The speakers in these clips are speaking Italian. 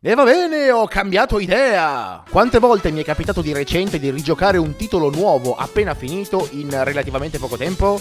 E va bene, ho cambiato idea! Quante volte mi è capitato di recente di rigiocare un titolo nuovo appena finito in relativamente poco tempo?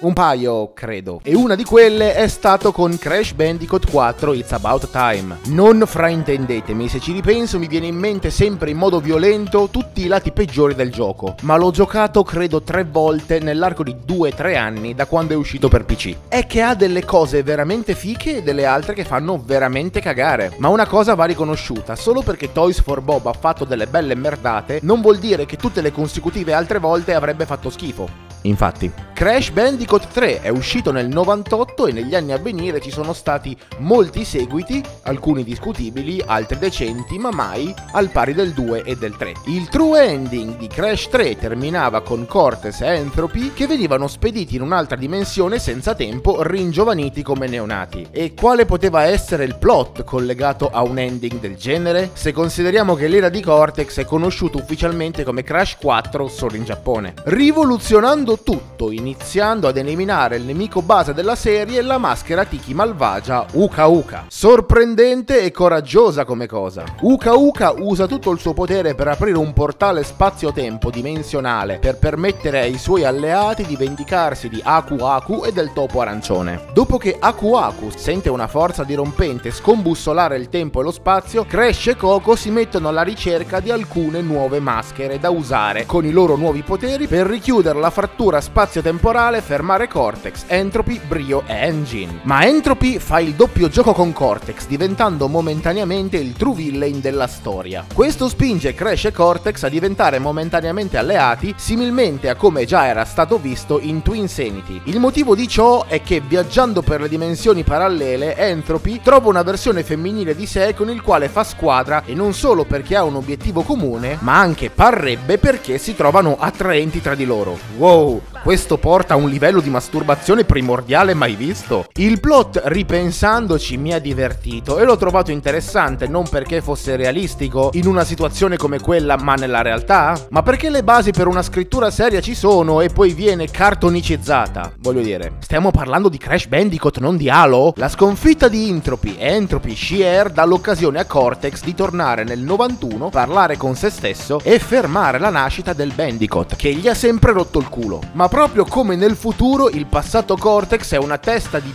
Un paio, credo. E una di quelle è stato con Crash Bandicoot 4 It's About Time. Non fraintendetemi, se ci ripenso mi viene in mente sempre in modo violento tutti i lati peggiori del gioco, ma l'ho giocato credo tre volte nell'arco di 2-3 anni da quando è uscito per PC. È che ha delle cose veramente fiche e delle altre che fanno veramente cagare. Ma una cosa va riconosciuta, solo perché Toys for Bob ha fatto delle belle merdate, non vuol dire che tutte le consecutive altre volte avrebbe fatto schifo. Infatti, Crash Bandicoot 3 è uscito nel 98 e negli anni a venire ci sono stati molti seguiti, alcuni discutibili, altri decenti, ma mai al pari del 2 e del 3. Il true ending di Crash 3 terminava con Cortex e Entropy che venivano spediti in un'altra dimensione senza tempo, ringiovaniti come neonati. E quale poteva essere il plot collegato a un ending del genere? Se consideriamo che l'era di Cortex è conosciuto ufficialmente come Crash 4 solo in Giappone. Rivoluzionando tutto, iniziando ad eliminare il nemico base della serie, la maschera Tiki malvagia Uka Uka. Sorprendente e coraggiosa come cosa. Uka Uka usa tutto il suo potere per aprire un portale spazio-tempo dimensionale per permettere ai suoi alleati di vendicarsi di Aku Aku e del topo arancione. Dopo che Aku Aku sente una forza dirompente scombussolare il tempo e lo spazio, Crash e Coco si mettono alla ricerca di alcune nuove maschere da usare con i loro nuovi poteri per richiudere la frattura spazio-temporale fermare Cortex, Entropy, Brio e Engine. Ma Entropy fa il doppio gioco con Cortex, diventando momentaneamente il true villain della storia. Questo spinge Crash e Cortex a diventare momentaneamente alleati, similmente a come già era stato visto in Twin Sanity. Il motivo di ciò è che viaggiando per le dimensioni parallele, Entropy trova una versione femminile di sé con il quale fa squadra e non solo perché ha un obiettivo comune, ma anche parrebbe perché si trovano attraenti tra di loro. Wow! Questo porta a un livello di masturbazione primordiale mai visto. Il plot, ripensandoci, mi ha divertito e l'ho trovato interessante non perché fosse realistico in una situazione come quella, ma nella realtà, ma perché le basi per una scrittura seria ci sono e poi viene cartonicizzata. Voglio dire, stiamo parlando di Crash Bandicoot, non di Halo? La sconfitta di Entropy e Entropy Shear dà l'occasione a Cortex di tornare nel 91, parlare con se stesso e fermare la nascita del Bandicoot, che gli ha sempre rotto il culo ma proprio come nel futuro il passato Cortex è una testa di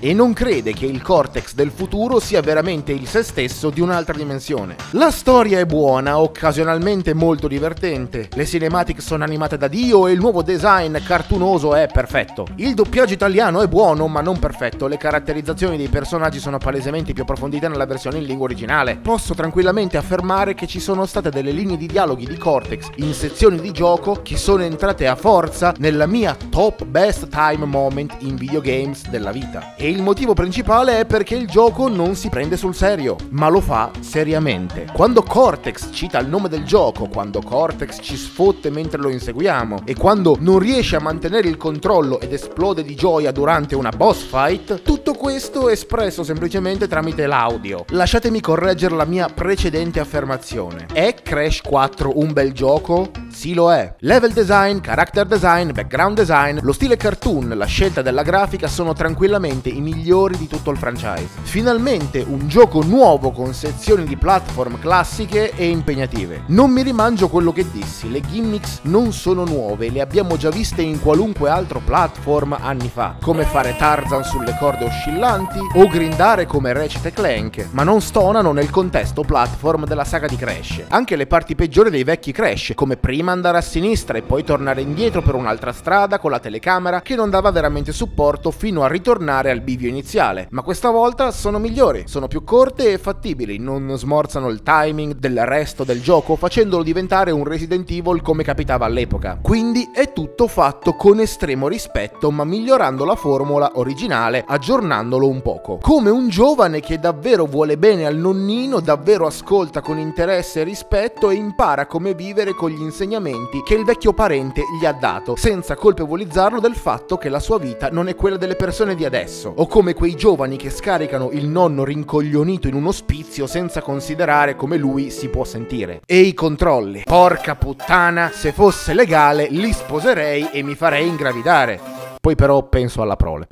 e non crede che il Cortex del futuro sia veramente il se stesso di un'altra dimensione. La storia è buona, occasionalmente molto divertente, le cinematiche sono animate da Dio e il nuovo design cartunoso è perfetto. Il doppiaggio italiano è buono ma non perfetto, le caratterizzazioni dei personaggi sono palesemente più approfondite nella versione in lingua originale. Posso tranquillamente affermare che ci sono state delle linee di dialoghi di Cortex in sezioni di gioco che sono entrate a forza nella mia top best time moment in videogames della vita. E il motivo principale è perché il gioco non si prende sul serio, ma lo fa seriamente. Quando Cortex cita il nome del gioco, quando Cortex ci sfotte mentre lo inseguiamo e quando non riesce a mantenere il controllo ed esplode di gioia durante una boss fight, tutto questo è espresso semplicemente tramite l'audio. Lasciatemi correggere la mia precedente affermazione. È Crash 4 un bel gioco? Sì lo è. Level design, character design, background design, lo stile cartoon, la scelta della grafica sono tranquillamente i migliori di tutto il franchise. Finalmente un gioco nuovo con sezioni di platform classiche e impegnative. Non mi rimangio quello che dissi, le gimmicks non sono nuove, le abbiamo già viste in qualunque altro platform anni fa, come fare Tarzan sulle corde oscillanti o grindare come Ratchet Clank, ma non stonano nel contesto platform della saga di Crash. Anche le parti peggiori dei vecchi Crash, come prima andare a sinistra e poi tornare indietro per un'altra strada con la telecamera che non dava veramente supporto fino a ritornare al bivio iniziale, ma questa volta sono migliori, sono più corte e fattibili, non smorzano il timing del resto del gioco facendolo diventare un Resident Evil come capitava all'epoca. Quindi è tutto fatto con estremo rispetto ma migliorando la formula originale, aggiornandolo un poco. Come un giovane che davvero vuole bene al nonnino, davvero ascolta con interesse e rispetto e impara come vivere con gli insegnamenti che il vecchio parente gli ha dato, senza colpevolizzarlo del fatto che la sua vita non è quella delle persone di adesso o come quei giovani che scaricano il nonno rincoglionito in un ospizio senza considerare come lui si può sentire. E i controlli. Porca puttana, se fosse legale li sposerei e mi farei ingravidare. Poi però penso alla prole.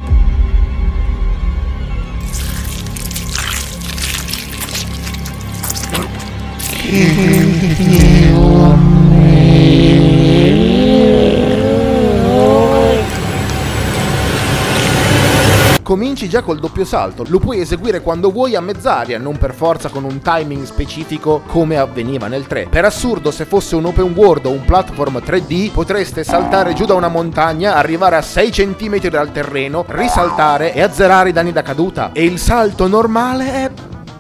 Cominci già col doppio salto, lo puoi eseguire quando vuoi a mezz'aria, non per forza con un timing specifico come avveniva nel 3. Per assurdo, se fosse un open world o un platform 3D, potreste saltare giù da una montagna, arrivare a 6 cm dal terreno, risaltare e azzerare i danni da caduta. E il salto normale è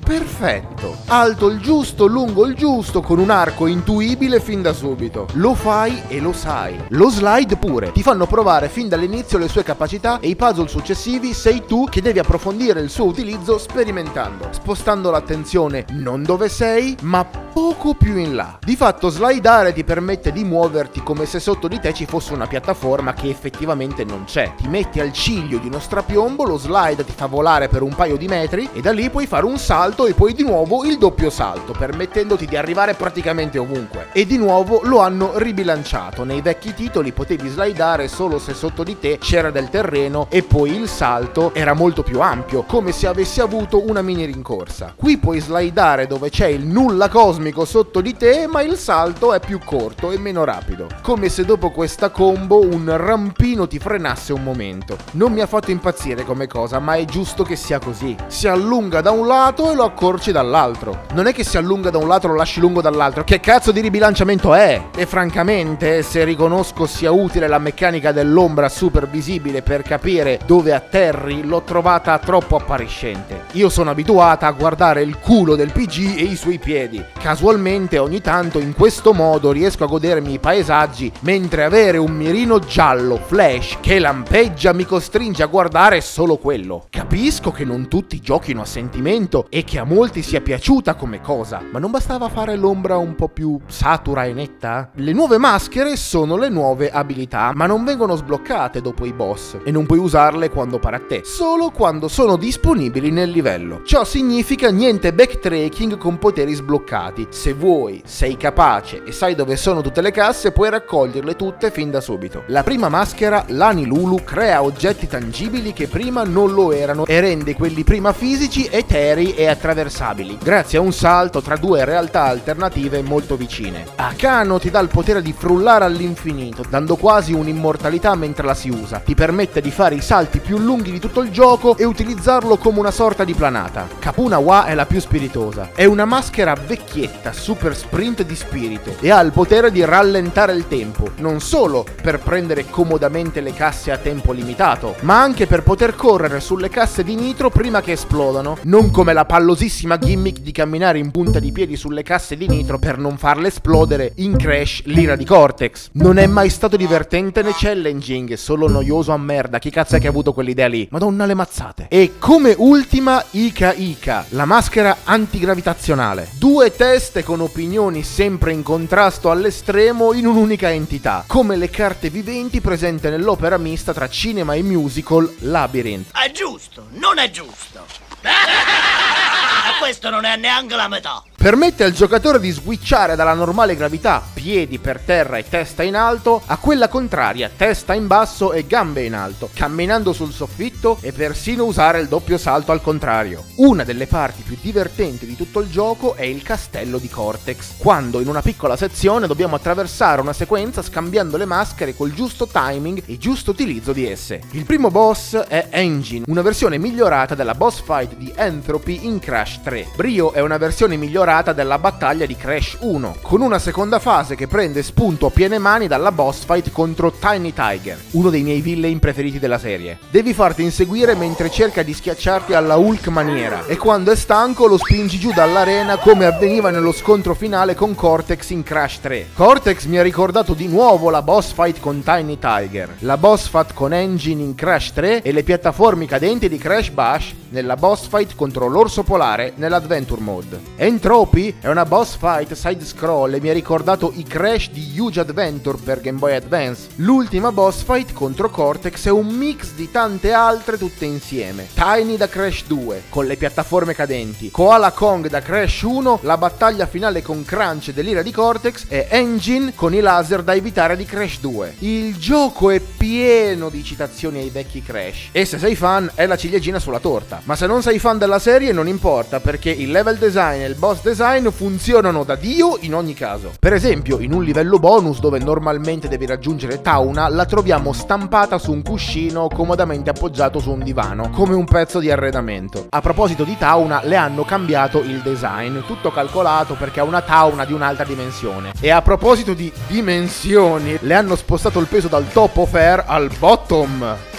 perfetto. Alto il giusto, lungo il giusto, con un arco intuibile fin da subito. Lo fai e lo sai. Lo slide pure. Ti fanno provare fin dall'inizio le sue capacità e i puzzle successivi sei tu che devi approfondire il suo utilizzo sperimentando, spostando l'attenzione non dove sei, ma poco più in là. Di fatto slidare ti permette di muoverti come se sotto di te ci fosse una piattaforma che effettivamente non c'è. Ti metti al ciglio di uno strapiombo, lo slide ti fa volare per un paio di metri e da lì puoi fare un salto salto e poi di nuovo il doppio salto, permettendoti di arrivare praticamente ovunque. E di nuovo lo hanno ribilanciato. Nei vecchi titoli potevi slidare solo se sotto di te c'era del terreno e poi il salto era molto più ampio, come se avessi avuto una mini rincorsa. Qui puoi slidare dove c'è il nulla cosmico sotto di te, ma il salto è più corto e meno rapido. Come se dopo questa combo un rampino ti frenasse un momento. Non mi ha fatto impazzire come cosa, ma è giusto che sia così. Si allunga da un lato e lo accorci dall'altro. Non è che si allunga da un lato e lo lasci lungo dall'altro. Che cazzo di ribilanciamento è? E francamente, se riconosco sia utile la meccanica dell'ombra super visibile per capire dove atterri, l'ho trovata troppo appariscente. Io sono abituata a guardare il culo del PG e i suoi piedi. Casualmente ogni tanto in questo modo riesco a godermi i paesaggi, mentre avere un mirino giallo flash che lampeggia mi costringe a guardare solo quello. Capisco che non tutti giochino a sentimento e che che a molti sia piaciuta come cosa, ma non bastava fare l'ombra un po' più satura e netta? Le nuove maschere sono le nuove abilità, ma non vengono sbloccate dopo i boss e non puoi usarle quando pare a te, solo quando sono disponibili nel livello. Ciò significa niente backtracking con poteri sbloccati. Se vuoi, sei capace e sai dove sono tutte le casse, puoi raccoglierle tutte fin da subito. La prima maschera, l'Ani Lulu, crea oggetti tangibili che prima non lo erano e rende quelli prima fisici eterei e attraversabili attraversabili, grazie a un salto tra due realtà alternative molto vicine. Akano ti dà il potere di frullare all'infinito, dando quasi un'immortalità mentre la si usa. Ti permette di fare i salti più lunghi di tutto il gioco e utilizzarlo come una sorta di planata. Kapuna Wa è la più spiritosa. È una maschera vecchietta, super sprint di spirito e ha il potere di rallentare il tempo, non solo per prendere comodamente le casse a tempo limitato, ma anche per poter correre sulle casse di nitro prima che esplodano, non come la pallo pericolosissima gimmick di camminare in punta di piedi sulle casse di nitro per non farle esplodere in Crash l'ira di Cortex. Non è mai stato divertente né challenging, solo noioso a merda. Chi cazzo è che ha avuto quell'idea lì? Madonna le mazzate. E come ultima Ika Ika, la maschera antigravitazionale. Due teste con opinioni sempre in contrasto all'estremo in un'unica entità, come le carte viventi presenti nell'opera mista tra cinema e musical Labyrinth. È giusto, non è giusto. questo non è neanche la metà. Permette al giocatore di switchare dalla normale gravità, piedi per terra e testa in alto, a quella contraria, testa in basso e gambe in alto, camminando sul soffitto e persino usare il doppio salto al contrario. Una delle parti più divertenti di tutto il gioco è il castello di Cortex, quando in una piccola sezione dobbiamo attraversare una sequenza scambiando le maschere col giusto timing e giusto utilizzo di esse. Il primo boss è Engine, una versione migliorata della boss fight di Entropy in Crash 3. Brio è una versione migliorata separata dalla battaglia di Crash 1, con una seconda fase che prende spunto a piene mani dalla boss fight contro Tiny Tiger, uno dei miei villain preferiti della serie. Devi farti inseguire mentre cerca di schiacciarti alla Hulk maniera, e quando è stanco lo spingi giù dall'arena come avveniva nello scontro finale con Cortex in Crash 3. Cortex mi ha ricordato di nuovo la boss fight con Tiny Tiger, la boss fight con Engine in Crash 3 e le piattaforme cadenti di Crash Bash nella boss fight contro l'orso polare nell'Adventure Mode. Entropy è una boss fight side scroll e mi ha ricordato i Crash di Huge Adventure per Game Boy Advance. L'ultima boss fight contro Cortex è un mix di tante altre tutte insieme. Tiny da Crash 2 con le piattaforme cadenti, Koala Kong da Crash 1, la battaglia finale con Crunch dell'ira di Cortex e Engine con i laser da evitare di Crash 2. Il gioco è pieno di citazioni ai vecchi Crash e se sei fan è la ciliegina sulla torta. Ma se non sei fan della serie non importa perché il level design e il boss design funzionano da Dio in ogni caso. Per esempio, in un livello bonus dove normalmente devi raggiungere Tauna, la troviamo stampata su un cuscino comodamente appoggiato su un divano, come un pezzo di arredamento. A proposito di Tauna, le hanno cambiato il design, tutto calcolato perché ha una Tauna di un'altra dimensione. E a proposito di dimensioni, le hanno spostato il peso dal top of air al bottom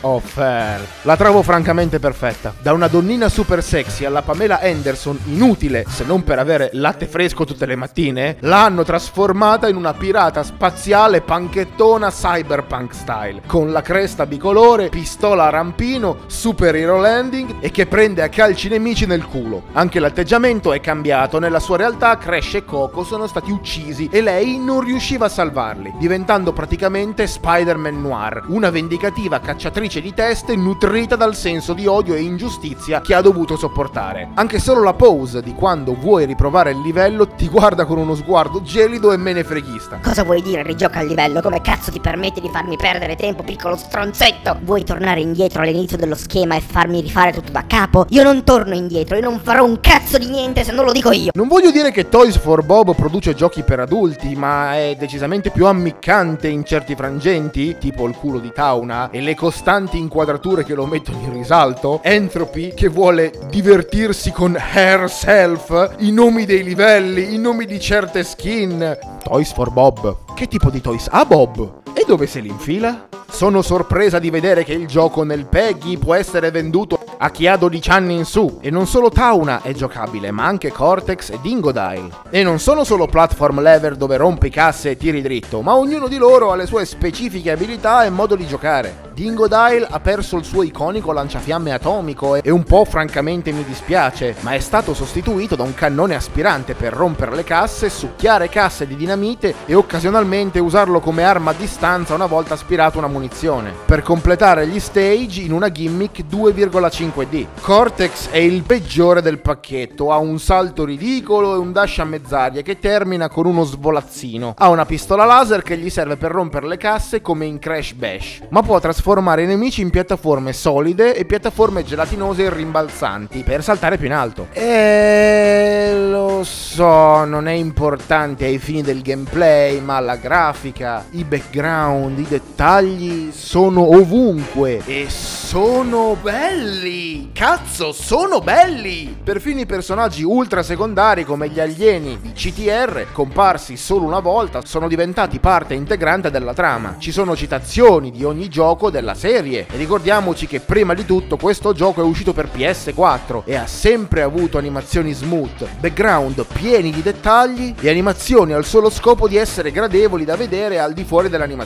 Fair. La trovo francamente perfetta. Da una donnina super sexy alla Pamela Anderson, inutile se non per avere latte fresco tutte le mattine, l'hanno trasformata in una pirata spaziale panchettona cyberpunk style, con la cresta bicolore, pistola a rampino, super hero landing e che prende a calci i nemici nel culo. Anche l'atteggiamento è cambiato, nella sua realtà Crash e Coco sono stati uccisi e lei non riusciva a salvarli, diventando praticamente Spider-Man Noir, una vendicativa cacciatrice cicatrice di teste nutrita dal senso di odio e ingiustizia che ha dovuto sopportare. Anche solo la pose di quando vuoi riprovare il livello ti guarda con uno sguardo gelido e menefreghista. Cosa vuoi dire rigioca il livello? Come cazzo ti permetti di farmi perdere tempo, piccolo stronzetto? Vuoi tornare indietro all'inizio dello schema e farmi rifare tutto da capo? Io non torno indietro e non farò un cazzo di niente se non lo dico io. Non voglio dire che Toys for Bob produce giochi per adulti, ma è decisamente più ammiccante in certi frangenti, tipo il culo di Tauna, e le costanti costanti inquadrature che lo mettono in risalto, Entropy che vuole divertirsi con herself, i nomi dei livelli, i nomi di certe skin. Toys for Bob. Che tipo di toys ha Bob? E dove se li infila? Sono sorpresa di vedere che il gioco nel Peggy può essere venduto a chi ha 12 anni in su. E non solo Tauna è giocabile, ma anche Cortex e Dingodile. E non sono solo platform lever dove rompi casse e tiri dritto, ma ognuno di loro ha le sue specifiche abilità e modo di giocare. Dingodile ha perso il suo iconico lanciafiamme atomico e un po' francamente mi dispiace, ma è stato sostituito da un cannone aspirante per rompere le casse, succhiare casse di dinamite e occasionalmente usarlo come arma a distanza una volta aspirato una munizione, per completare gli stage in una gimmick 2,5D. Cortex è il peggiore del pacchetto, ha un salto ridicolo e un dash a mezz'aria che termina con uno svolazzino. Ha una pistola laser che gli serve per rompere le casse come in Crash Bash, ma può trasformare i nemici in piattaforme solide e piattaforme gelatinose e rimbalzanti per saltare più in alto. E lo so, non è importante ai fini del gameplay, ma la grafica, i background, i dettagli sono ovunque e sono belli. Cazzo, sono belli! Perfino i personaggi ultra secondari come gli alieni di CTR, comparsi solo una volta, sono diventati parte integrante della trama. Ci sono citazioni di ogni gioco della serie. E ricordiamoci che prima di tutto questo gioco è uscito per PS4 e ha sempre avuto animazioni smooth, background pieni di dettagli e animazioni al solo scopo di essere gradevoli da vedere al di fuori dell'animazione.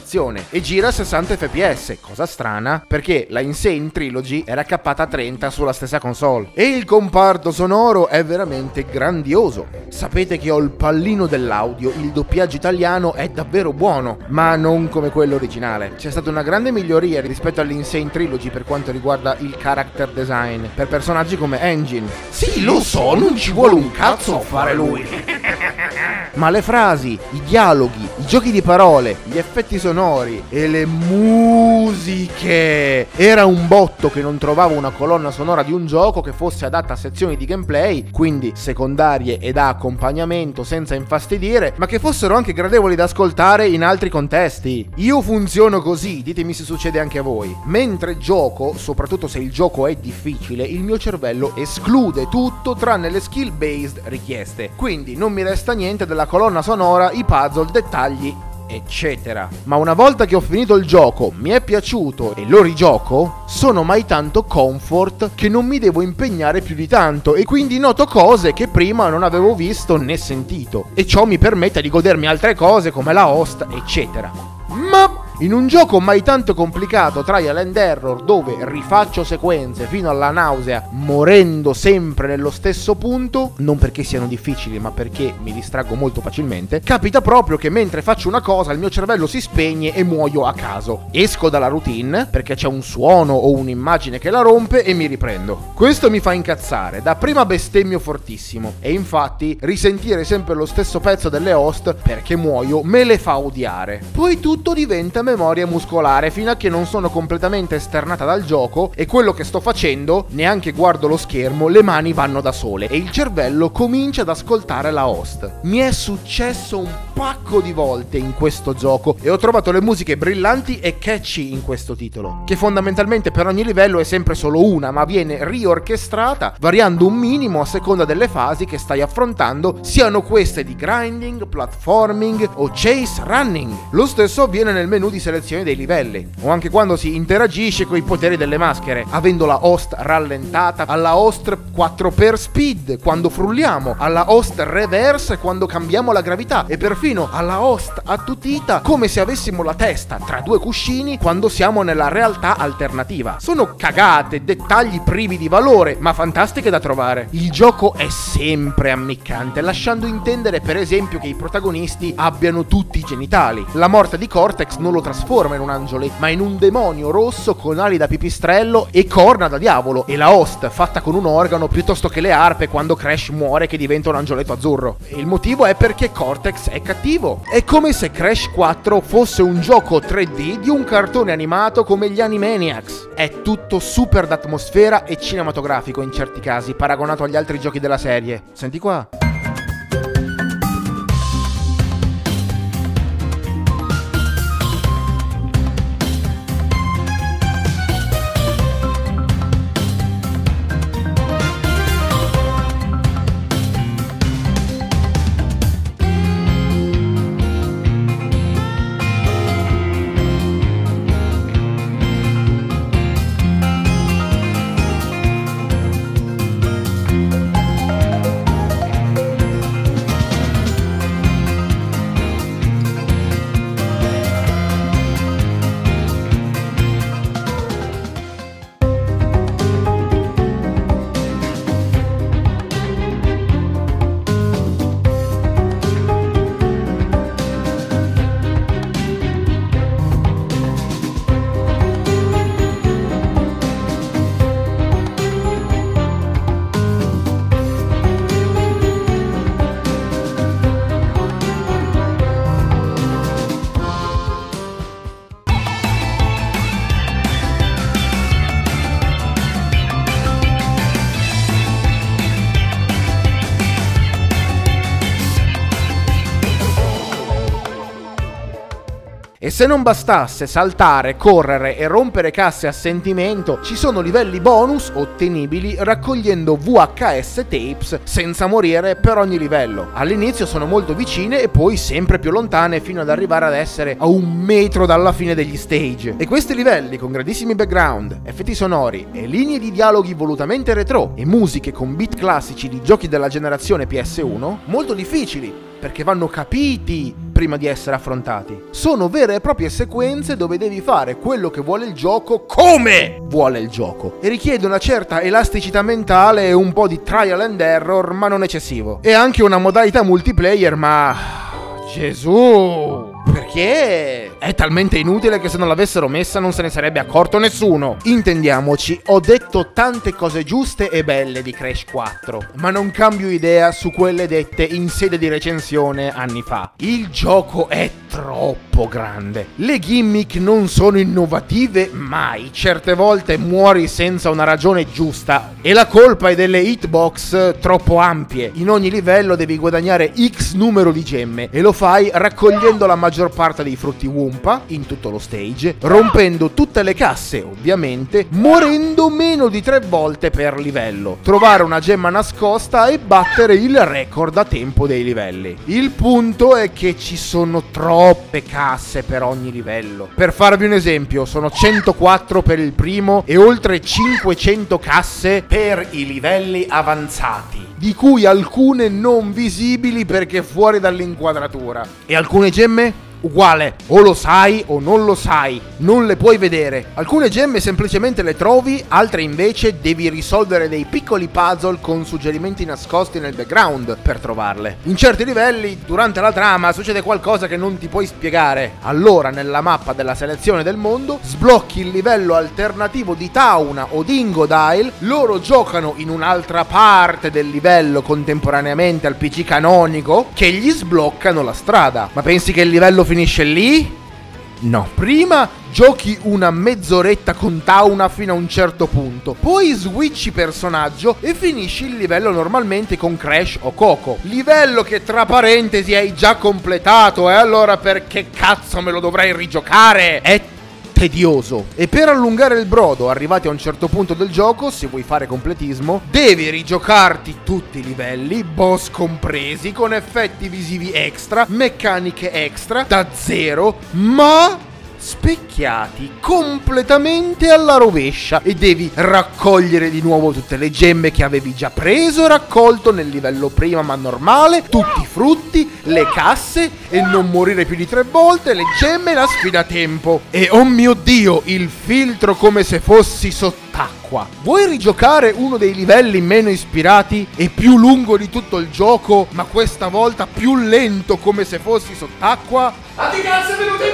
E gira a 60 fps, cosa strana perché la Insane Trilogy era cappata a 30 sulla stessa console. E il comparto sonoro è veramente grandioso. Sapete che ho il pallino dell'audio, il doppiaggio italiano è davvero buono, ma non come quello originale. C'è stata una grande miglioria rispetto all'Insane Trilogy per quanto riguarda il character design per personaggi come Engine. Sì, lo so, non ci vuole un cazzo a fare lui. Ma le frasi, i dialoghi, i giochi di parole, gli effetti sonori e le musiche. Era un botto che non trovavo una colonna sonora di un gioco che fosse adatta a sezioni di gameplay, quindi secondarie e da accompagnamento senza infastidire, ma che fossero anche gradevoli da ascoltare in altri contesti. Io funziono così, ditemi se succede anche a voi. Mentre gioco, soprattutto se il gioco è difficile, il mio cervello esclude tutto tranne le skill based richieste. Quindi non mi resta niente della colonna sonora, i puzzle, dettagli eccetera. Ma una volta che ho finito il gioco, mi è piaciuto e lo rigioco, sono mai tanto comfort che non mi devo impegnare più di tanto e quindi noto cose che prima non avevo visto né sentito e ciò mi permette di godermi altre cose come la host, eccetera. Ma in un gioco mai tanto complicato, trial and error, dove rifaccio sequenze fino alla nausea, morendo sempre nello stesso punto, non perché siano difficili, ma perché mi distraggo molto facilmente, capita proprio che mentre faccio una cosa il mio cervello si spegne e muoio a caso. Esco dalla routine perché c'è un suono o un'immagine che la rompe e mi riprendo. Questo mi fa incazzare, da prima bestemmio fortissimo e infatti risentire sempre lo stesso pezzo delle host perché muoio me le fa odiare. Poi tutto diventa memoria muscolare fino a che non sono completamente esternata dal gioco e quello che sto facendo, neanche guardo lo schermo, le mani vanno da sole e il cervello comincia ad ascoltare la host. Mi è successo un pacco di volte in questo gioco e ho trovato le musiche brillanti e catchy in questo titolo, che fondamentalmente per ogni livello è sempre solo una, ma viene riorchestrata variando un minimo a seconda delle fasi che stai affrontando, siano queste di grinding, platforming o chase running. Lo stesso avviene nel menu di selezione dei livelli, o anche quando si interagisce con i poteri delle maschere, avendo la host rallentata alla host 4x speed quando frulliamo, alla host reverse quando cambiamo la gravità e perfino alla host attutita come se avessimo la testa tra due cuscini quando siamo nella realtà alternativa. Sono cagate, dettagli privi di valore, ma fantastiche da trovare. Il gioco è sempre ammiccante, lasciando intendere per esempio che i protagonisti abbiano tutti i genitali. La morte di Cortex non lo trasforma in un angioletto, ma in un demonio rosso con ali da pipistrello e corna da diavolo. E la host fatta con un organo piuttosto che le arpe quando Crash muore che diventa un angioletto azzurro. E il motivo è perché Cortex è cattivo. È come se Crash 4 fosse un gioco 3D di un cartone animato come gli Animaniacs. È tutto super d'atmosfera e cinematografico in certi casi, paragonato agli altri giochi della serie. Senti qua. Se non bastasse saltare, correre e rompere casse a sentimento, ci sono livelli bonus ottenibili raccogliendo VHS tapes senza morire per ogni livello. All'inizio sono molto vicine e poi sempre più lontane fino ad arrivare ad essere a un metro dalla fine degli stage. E questi livelli con grandissimi background, effetti sonori e linee di dialoghi volutamente retro e musiche con beat classici di giochi della generazione PS1, molto difficili perché vanno capiti prima di essere affrontati. Sono vere e proprie sequenze dove devi fare quello che vuole il gioco come vuole il gioco e richiede una certa elasticità mentale e un po' di trial and error, ma non eccessivo. E anche una modalità multiplayer, ma Gesù! Perché è talmente inutile che se non l'avessero messa non se ne sarebbe accorto nessuno. Intendiamoci, ho detto tante cose giuste e belle di Crash 4, ma non cambio idea su quelle dette in sede di recensione anni fa. Il gioco è troppo grande. Le gimmick non sono innovative mai. Certe volte muori senza una ragione giusta e la colpa è delle hitbox troppo ampie. In ogni livello devi guadagnare X numero di gemme e lo fai raccogliendo la maggior parte dei frutti Wumpa in tutto lo stage, rompendo tutte le casse ovviamente, morendo meno di tre volte per livello, trovare una gemma nascosta e battere il record a tempo dei livelli. Il punto è che ci sono troppe casse per ogni livello. Per farvi un esempio, sono 104 per il primo e oltre 500 casse per i livelli avanzati di cui alcune non visibili perché fuori dall'inquadratura. E alcune gemme? Uguale, o lo sai o non lo sai, non le puoi vedere. Alcune gemme semplicemente le trovi, altre invece devi risolvere dei piccoli puzzle con suggerimenti nascosti nel background per trovarle. In certi livelli, durante la trama, succede qualcosa che non ti puoi spiegare. Allora, nella mappa della selezione del mondo, sblocchi il livello alternativo di Tauna o di Ingodile, loro giocano in un'altra parte del livello contemporaneamente al PC canonico, che gli sbloccano la strada. Ma pensi che il livello finisce lì? No. Prima giochi una mezz'oretta con Tauna fino a un certo punto, poi switchi personaggio e finisci il livello normalmente con Crash o Coco. Livello che tra parentesi hai già completato e allora perché cazzo me lo dovrei rigiocare? È tedioso. E per allungare il brodo, arrivati a un certo punto del gioco, se vuoi fare completismo, devi rigiocarti tutti i livelli, boss compresi, con effetti visivi extra, meccaniche extra, da zero, ma specchiati completamente alla rovescia e devi raccogliere di nuovo tutte le gemme che avevi già preso e raccolto nel livello prima ma normale, tutti i frutti, le casse e non morire più di tre volte, le gemme e la sfida a tempo. E oh mio dio, il filtro come se fossi sott'acqua. Vuoi rigiocare uno dei livelli meno ispirati e più lungo di tutto il gioco, ma questa volta più lento come se fossi sott'acqua? A ti cazzo è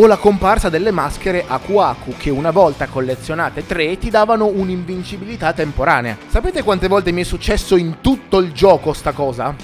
O la comparsa delle maschere Aku Aku che una volta collezionate tre ti davano un'invincibilità temporanea. Sapete quante volte mi è successo in tutto il gioco sta cosa?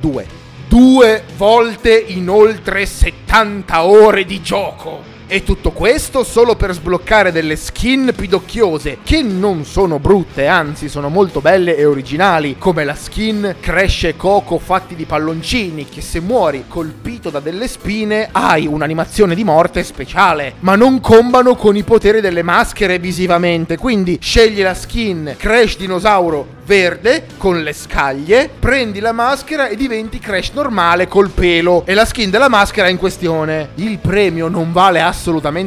Due. Due volte in oltre 70 ore di gioco. E tutto questo solo per sbloccare delle skin pidocchiose, che non sono brutte, anzi sono molto belle e originali, come la skin Crash e Coco fatti di palloncini, che se muori colpito da delle spine hai un'animazione di morte speciale, ma non combano con i poteri delle maschere visivamente, quindi scegli la skin Crash dinosauro verde con le scaglie, prendi la maschera e diventi Crash normale col pelo e la skin della maschera in questione. Il premio non vale assolutamente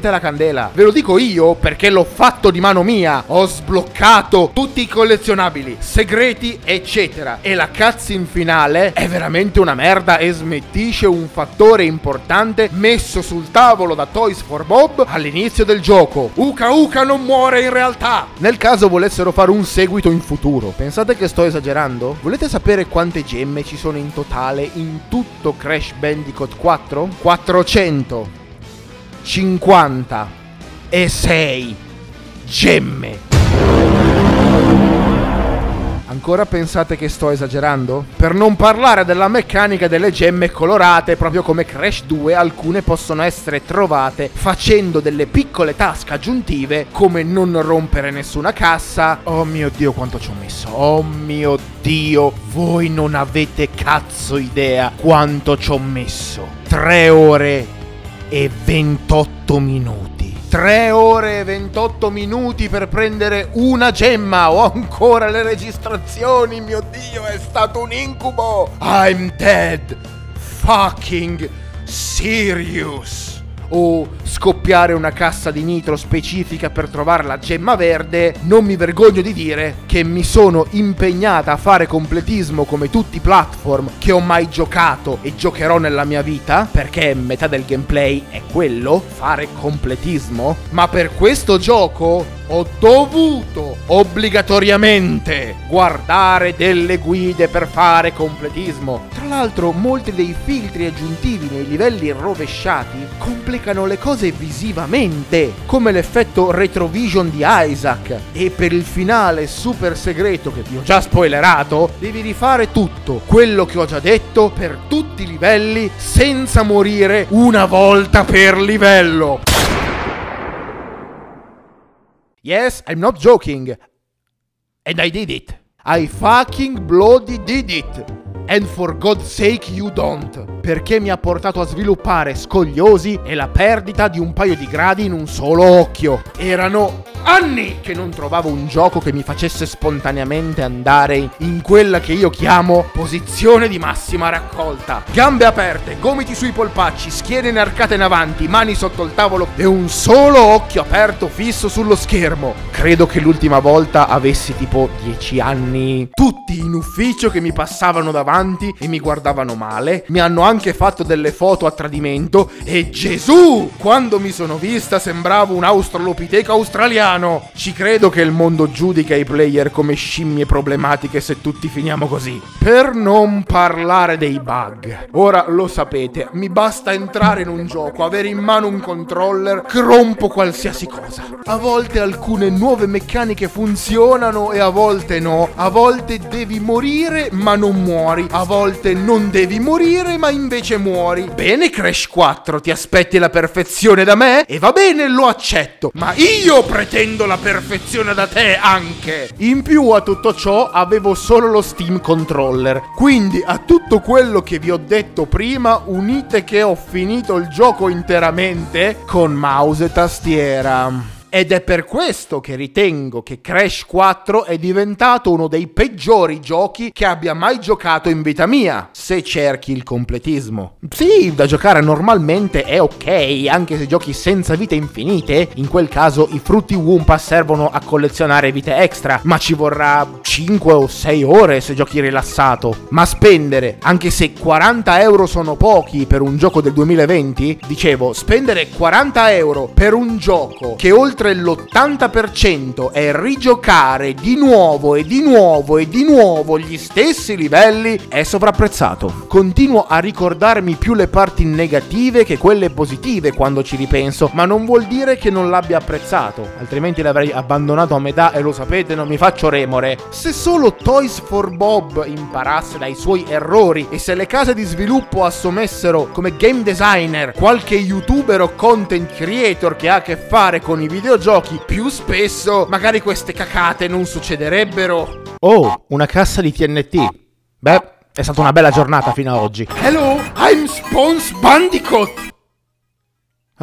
la candela. Ve lo dico io perché l'ho fatto di mano mia. Ho sbloccato tutti i collezionabili, segreti, eccetera. E la cutscene finale è veramente una merda e smettisce un fattore importante messo sul tavolo da Toys for Bob all'inizio del gioco. Uka Uka non muore in realtà. Nel caso volessero fare un seguito in futuro, Pensate che sto esagerando? Volete sapere quante gemme ci sono in totale in tutto Crash Bandicoot 4? 456 gemme. Ancora pensate che sto esagerando? Per non parlare della meccanica delle gemme colorate, proprio come Crash 2, alcune possono essere trovate facendo delle piccole tasche aggiuntive, come non rompere nessuna cassa. Oh mio dio, quanto ci ho messo! Oh mio dio, voi non avete cazzo idea quanto ci ho messo! 3 ore e 28 minuti. 3 ore e 28 minuti per prendere una gemma. Ho ancora le registrazioni, mio dio, è stato un incubo. I'm dead. Fucking serious o scoppiare una cassa di nitro specifica per trovare la gemma verde, non mi vergogno di dire che mi sono impegnata a fare completismo come tutti i platform che ho mai giocato e giocherò nella mia vita, perché metà del gameplay è quello, fare completismo, ma per questo gioco ho dovuto obbligatoriamente guardare delle guide per fare completismo. Tra l'altro, molti dei filtri aggiuntivi nei livelli rovesciati complicano le cose visivamente, come l'effetto retrovision di Isaac. E per il finale super segreto che vi ho già spoilerato, devi rifare tutto quello che ho già detto per tutti i livelli senza morire una volta per livello. Yes, I'm not joking. And I did it. I fucking bloody did it. And for God's sake you don't. Perché mi ha portato a sviluppare scogliosi e la perdita di un paio di gradi in un solo occhio. Erano anni che non trovavo un gioco che mi facesse spontaneamente andare in quella che io chiamo posizione di massima raccolta. Gambe aperte, gomiti sui polpacci, schiene inarcate in avanti, mani sotto il tavolo e un solo occhio aperto fisso sullo schermo. Credo che l'ultima volta avessi tipo 10 anni. Tutti in ufficio che mi passavano davanti e mi guardavano male, mi hanno anche fatto delle foto a tradimento e Gesù! Quando mi sono vista sembravo un australopiteco australiano. Ci credo che il mondo giudica i player come scimmie problematiche se tutti finiamo così. Per non parlare dei bug. Ora lo sapete, mi basta entrare in un gioco, avere in mano un controller, che rompo qualsiasi cosa. A volte alcune nuove meccaniche funzionano e a volte no. A volte devi morire ma non muori. A volte non devi morire ma invece muori. Bene Crash 4, ti aspetti la perfezione da me? E va bene, lo accetto. Ma io pretendo la perfezione da te anche. In più a tutto ciò avevo solo lo Steam Controller. Quindi a tutto quello che vi ho detto prima, unite che ho finito il gioco interamente con mouse e tastiera. Ed è per questo che ritengo che Crash 4 è diventato uno dei peggiori giochi che abbia mai giocato in vita mia, se cerchi il completismo. Sì, da giocare normalmente è ok, anche se giochi senza vite infinite, in quel caso i frutti Wumpa servono a collezionare vite extra, ma ci vorrà 5 o 6 ore se giochi rilassato. Ma spendere, anche se 40 euro sono pochi per un gioco del 2020, dicevo, spendere 40 euro per un gioco che oltre oltre l'80% è rigiocare di nuovo e di nuovo e di nuovo gli stessi livelli, è sovrapprezzato. Continuo a ricordarmi più le parti negative che quelle positive quando ci ripenso, ma non vuol dire che non l'abbia apprezzato, altrimenti l'avrei abbandonato a metà e lo sapete, non mi faccio remore. Se solo Toys for Bob imparasse dai suoi errori e se le case di sviluppo assumessero come game designer qualche youtuber o content creator che ha a che fare con i video videogiochi più spesso, magari queste cacate non succederebbero. Oh, una cassa di TNT. Beh, è stata una bella giornata fino ad oggi. Hello, I'm Spons Bandicoot.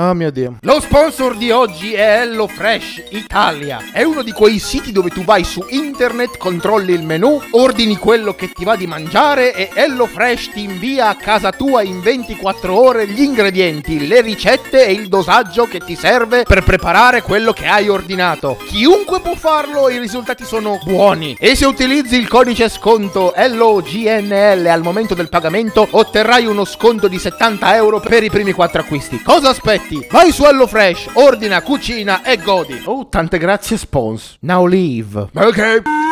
Oh mio Dio. Lo sponsor di oggi è HelloFresh Italia. È uno di quei siti dove tu vai su internet, controlli il menu, ordini quello che ti va di mangiare e HelloFresh ti invia a casa tua in 24 ore gli ingredienti, le ricette e il dosaggio che ti serve per preparare quello che hai ordinato. Chiunque può farlo, i risultati sono buoni. E se utilizzi il codice sconto LOGNL al momento del pagamento, otterrai uno sconto di 70 euro per i primi 4 acquisti. Cosa aspetti? Insetti. Vai su HelloFresh, ordina, cucina e godi. Oh, tante grazie, Spons. Now leave. Ok.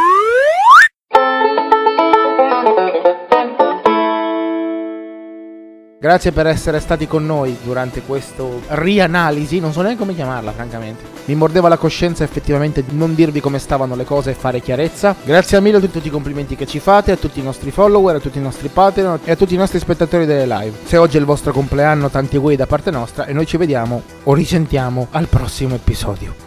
Grazie per essere stati con noi durante questo rianalisi, non so neanche come chiamarla francamente. Mi mordeva la coscienza effettivamente di non dirvi come stavano le cose e fare chiarezza. Grazie mille a tutti i complimenti che ci fate, a tutti i nostri follower, a tutti i nostri Patreon e a tutti i nostri spettatori delle live. Se oggi è il vostro compleanno, tanti auguri da parte nostra e noi ci vediamo o risentiamo al prossimo episodio.